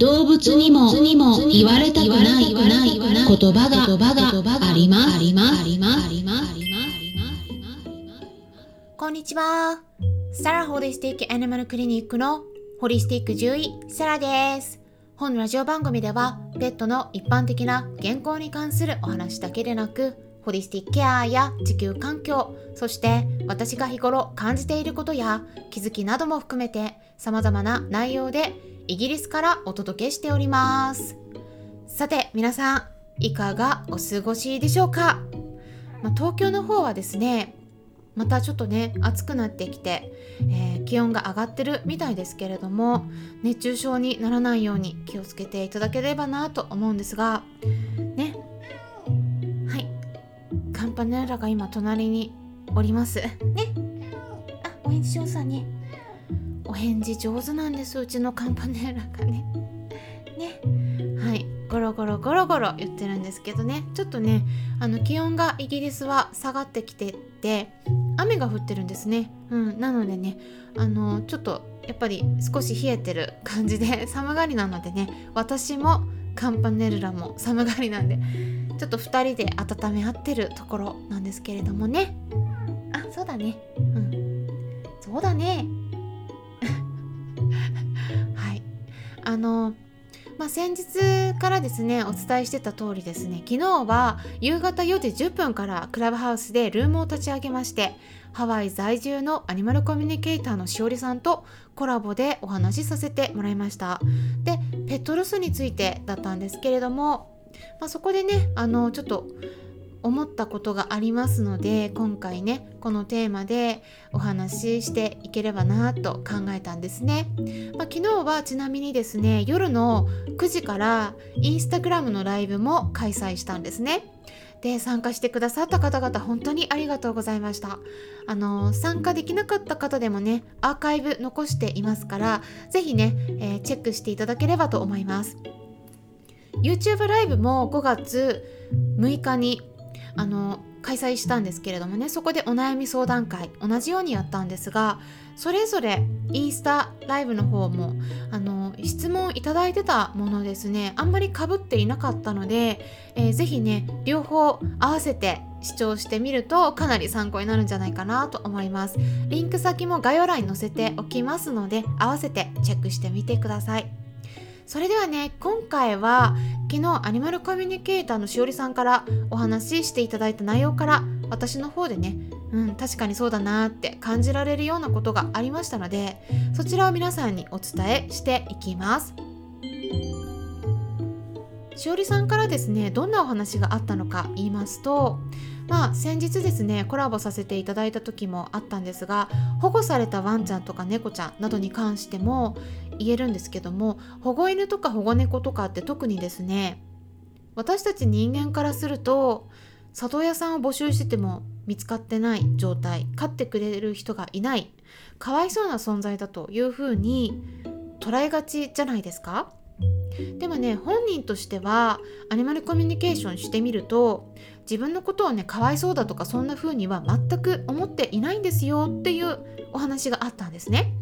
動物にも言われたくない言葉があります。あります。あります。あります。こんにちは。サラホリスティックアニマルクリニックのホリスティック獣医、サラです。本ラジオ番組では、ペットの一般的な健康に関す。るお話だけでなく、ホリスティックケアや地球環境、そして私が日頃感じていることや気づきなども含めて様々な内容でイギリスからお届けしております。さて皆さん、いかがお過ごしでしょうか、まあ、東京の方はですね、またちょっとね暑くなってきて、えー、気温が上がってるみたいですけれども熱中症にならないように気をつけていただければなと思うんですがね。はい。カンパネラが今隣におります。ね。あお返事上手だねお返事上手なんですうちのカンパネラがね。ね。はい。ゴロゴロゴロゴロ言ってるんですけどね。ちょっとねあの気温がイギリスは下がってきてて雨が降ってるんですね、うん、なのでねあのちょっとやっぱり少し冷えてる感じで 寒がりなのでね私もカンパネルラも寒がりなんでちょっと2人で温め合ってるところなんですけれどもね。あそうだね。うん。そうだね。あのまあ、先日からですねお伝えしてた通りですね昨日は夕方4時10分からクラブハウスでルームを立ち上げましてハワイ在住のアニマルコミュニケーターのしおりさんとコラボでお話しさせてもらいました。でペットロスについてだったんですけれども、まあ、そこでねあのちょっと思ったことがありますので今回ねこのテーマでお話ししていければなと考えたんですね、まあ、昨日はちなみにですね夜の9時からインスタグラムのライブも開催したんですね。で参加してくださった方々本当にありがとうございました。あの参加できなかった方でもねアーカイブ残していますから是非ね、えー、チェックしていただければと思います。YouTube ライブも5月6日にあの開催したんですけれどもねそこでお悩み相談会同じようにやったんですがそれぞれインスタライブの方もあの質問いただいてたものですねあんまりかぶっていなかったので、えー、ぜね両方合わせて視聴してみるとかなり参考になるんじゃないかなと思います。リンク先も概要欄に載せておきますので合わせてチェックしてみてください。それではね今回は昨日アニマルコミュニケーターのしおりさんからお話ししていただいた内容から私の方でねうん確かにそうだなって感じられるようなことがありましたのでそちらを皆さんにお伝えしていきます。しおりさんからですねどんなお話があったのか言いますとまあ先日ですねコラボさせていただいた時もあったんですが保護されたワンちゃんとか猫ちゃんなどに関しても言えるんですけども保護犬とか保護猫とかって特にですね私たち人間からすると里親さんを募集してても見つかってない状態飼ってくれる人がいないかわいそうな存在だというふうに捉えがちじゃないですか？でもね本人としてはアニマルコミュニケーションしてみると自分のことをねかわいそうだとかそんな風には全く思っていないんですよっていうお話があったんですね。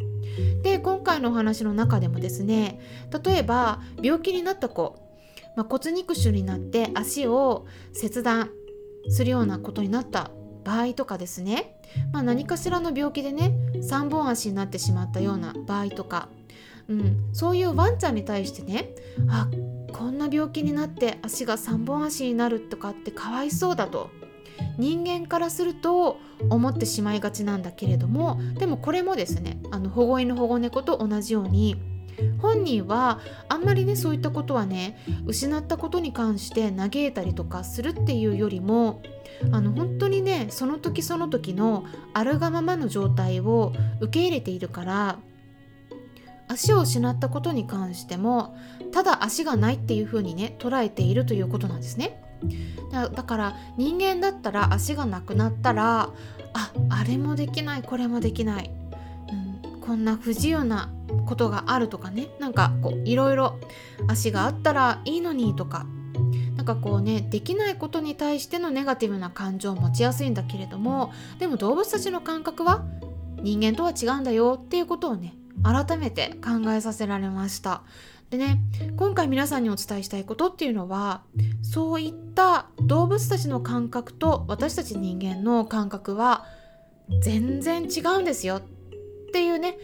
で今回のお話の中でもですね例えば病気になった子、まあ、骨肉腫になって足を切断するようなことになった場合とかですね、まあ、何かしらの病気でね3本足になってしまったような場合とかうん、そういうワンちゃんに対してねあこんな病気になって足が3本足になるとかってかわいそうだと人間からすると思ってしまいがちなんだけれどもでもこれもですねあの保護犬保護猫と同じように本人はあんまりねそういったことはね失ったことに関して嘆いたりとかするっていうよりもあの本当にねその時その時のあるがままの状態を受け入れているから足を失ったことに関してもただ足がないっていう風にね捉えているということなんですね。だから人間だったら足がなくなったらああれもできないこれもできない、うん、こんな不自由なことがあるとかねなんかこういろいろ足があったらいいのにとかなんかこうねできないことに対してのネガティブな感情を持ちやすいんだけれどもでも動物たちの感覚は人間とは違うんだよっていうことをね改めて考えさせられましたでね今回皆さんにお伝えしたいことっていうのはそういった動物たちの感覚と私たち人間の感覚は全然違うんですよっていうね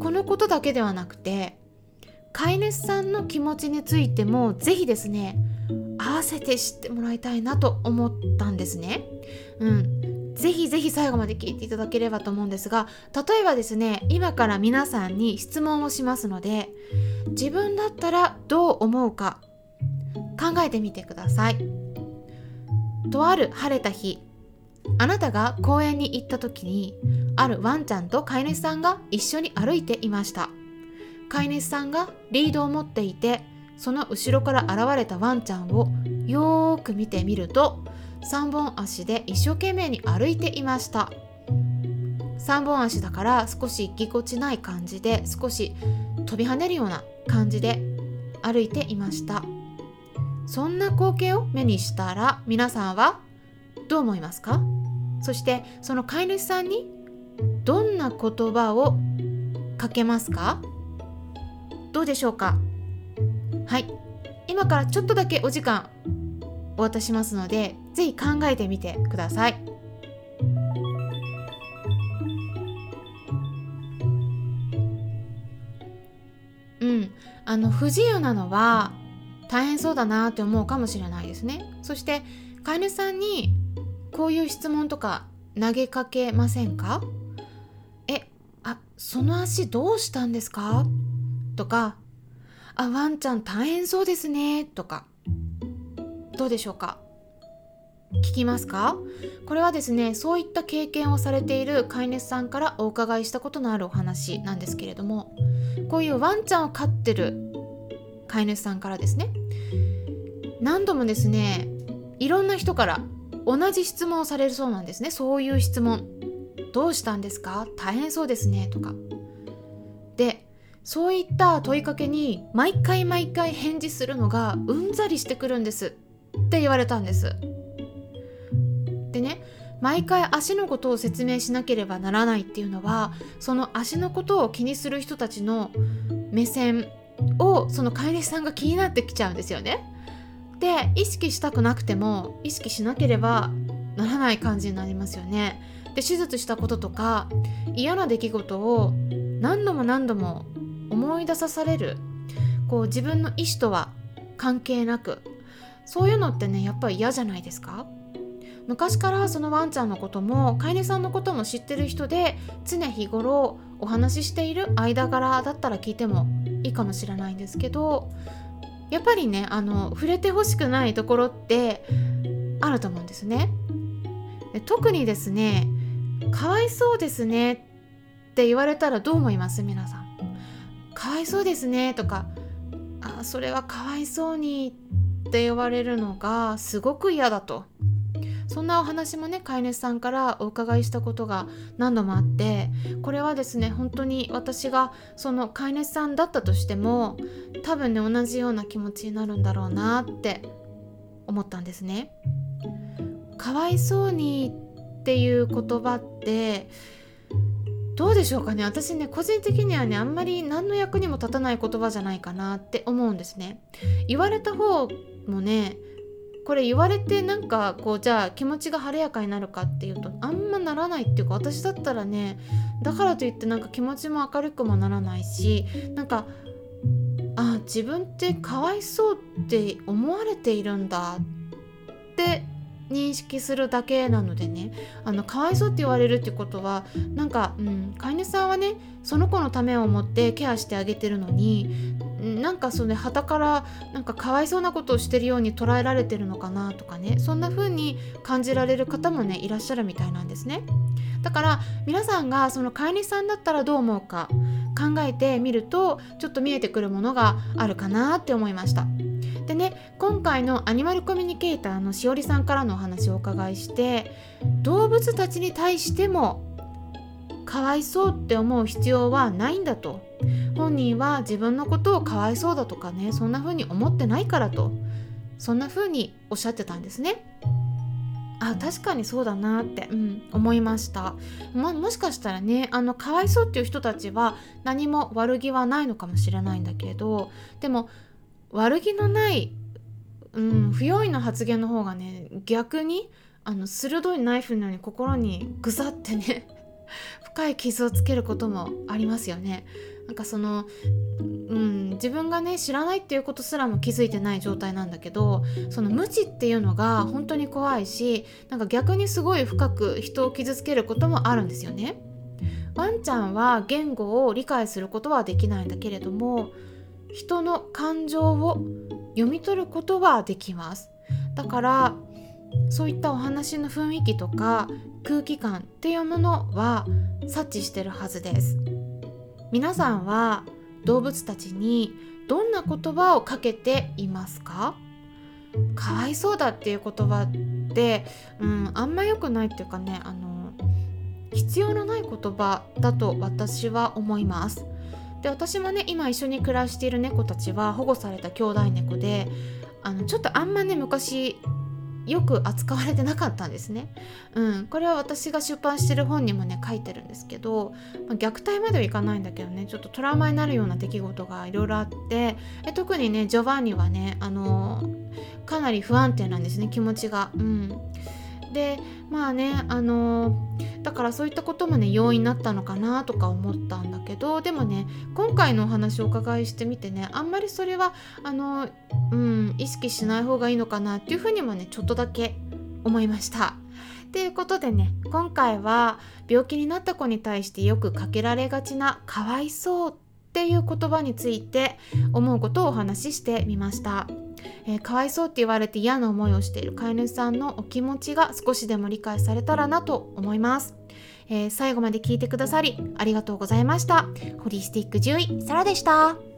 このことだけではなくて飼い主さんの気持ちについても是非ですね合わせて知ってもらいたいなと思ったんですね。うん。ぜひぜひ最後まで聞いていただければと思うんですが例えばですね今から皆さんに質問をしますので自分だったらどう思うか考えてみてください。とある晴れた日あなたが公園に行った時にあるワンちゃんと飼い主さんが一緒に歩いていました飼い主さんがリードを持っていてその後ろから現れたワンちゃんをよーく見てみると3本足で一生懸命に歩いていました。3本足だから少しぎこちない感じで少し飛び跳ねるような感じで歩いていました。そんな光景を目にしたら皆さんはどう思いますか？そしてその飼い主さんにどんな言葉をかけますか？どうでしょうか？はい。今からちょっとだけお時間お渡ししますので是非考えてみてください。うん。あの不自由なのは大変そうだなって思うかもしれないですね。そして飼い主さんにこういう質問とか投げかけませんか？えあその足どうしたんですか？とかあワンちゃん大変そうですね。とかどうでしょうか？聞きますか？これはですねそういった経験をされている飼い主さんからお伺いしたことのあるお話なんですけれどもこういうワンちゃんを飼ってる飼い主さんからですね何度もですねいろんな人から同じ質問をされるそうなんですね。そういう質問どうしたんですか？大変そうですねとか。でそういった問いかけに毎回毎回返事するのがうんざりしてくるんですって言われたんです。でね毎回足のことを説明しなければならないっていうのはその足のことを気にする人たちの目線をその飼い主さんが気になってきちゃうんですよね。で意識したくなくても意識しなければならない感じになりますよね。で手術したこととか嫌な出来事を何度も何度も思い出さされるこう自分の意思とは関係なくそういうのってねやっぱり嫌じゃないですか？昔からそのワンちゃんのことも飼い主さんのことも知ってる人で常日頃お話ししている間柄だったら聞いてもいいかもしれないんですけどやっぱりねあの触れてほしくないところってあると思うんですね。特にですね「かわいそうですね」って言われたらどう思います？皆さん。かわいそうですねとかあそれはかわいそうにって言われるのがすごく嫌だとそんなお話もね飼い主さんからお伺いしたことが何度もあってこれはですね本当に私がその飼い主さんだったとしても多分ね同じような気持ちになるんだろうなって思ったんですね。かわいそうにっていう言葉ってどうでしょうかね私ね個人的にはねあんまり何の役にも立たない言葉じゃないかなって思うんですね。言われた方もねこれ言われてなんかこうじゃあ気持ちが晴れやかになるかっていうとあんまならないっていうか私だったらねだからといってなんか気持ちも明るくもならないしなんかあ自分ってかわいそうって思われているんだって認識するだけなのでね。あのかわいそうって言われるってことはなんか、うん、飼い主さんはねその子のためを思ってケアしてあげてるのになんかその旗からなんかかわいそうなことをしてるように捉えられてるのかなとかねそんな風に感じられる方もねいらっしゃるみたいなんですね。だから皆さんがその飼い主さんだったらどう思うか考えてみるとちょっと見えてくるものがあるかなって思いました。でね今回のアニマルコミュニケーターのしおりさんからのお話をお伺いして動物たちに対してもかわいそうって思う必要はないんだと。本人は自分のことをかわいそうだとかねそんな風に思ってないからと。そんな風におっしゃってたんですね。あ確かにそうだなって、うん、思いました、ま、もしかしたらねあのかわいそうっていう人たちは何も悪気はないのかもしれないんだけどでも悪気のない、うん、不用意な発言の方がね逆にあの鋭いナイフのように心にぐさってね深い傷をつけることもありますよね。なんかその、うん、自分がね知らないっていうことすらも気づいてない状態なんだけどその無知っていうのが本当に怖いしなんか逆にすごい深く人を傷つけることもあるんですよね。ワンちゃんは言語を理解することはできないんだけれども人の感情を読み取ることはできます。だからそういったお話の雰囲気とか空気感っていうものは察知してるはずです。皆さんは動物たちにどんな言葉をかけていますか？かわいそうだっていう言葉って、うん、あんま良くないっていうかねあの必要のない言葉だと私は思います。で私もね今一緒に暮らしている猫たちは保護された兄弟猫であのちょっとあんまね昔よく扱われてなかったんですね。うん、これは私が出版してる本にもね書いてるんですけど、まあ、虐待まではいかないんだけどねちょっとトラウマになるような出来事がいろいろあってえ特にねジョバンニはねあのかなり不安定なんですね気持ちが。うんでまあねあのだからそういったこともね要因になったのかなとか思ったんだけどでもね今回のお話をお伺いしてみてねあんまりそれはあのうん意識しない方がいいのかなっていうふうにもねちょっとだけ思いました。ということでね今回は病気になった子に対してよくかけられがちな「かわいそう」っていう言葉について思うことをお話ししてみました。えー、かわいそうって言われて嫌な思いをしている飼い主さんのお気持ちが少しでも理解されたらなと思います。えー、最後まで聞いてくださりありがとうございました。ホリスティック獣医サラでした。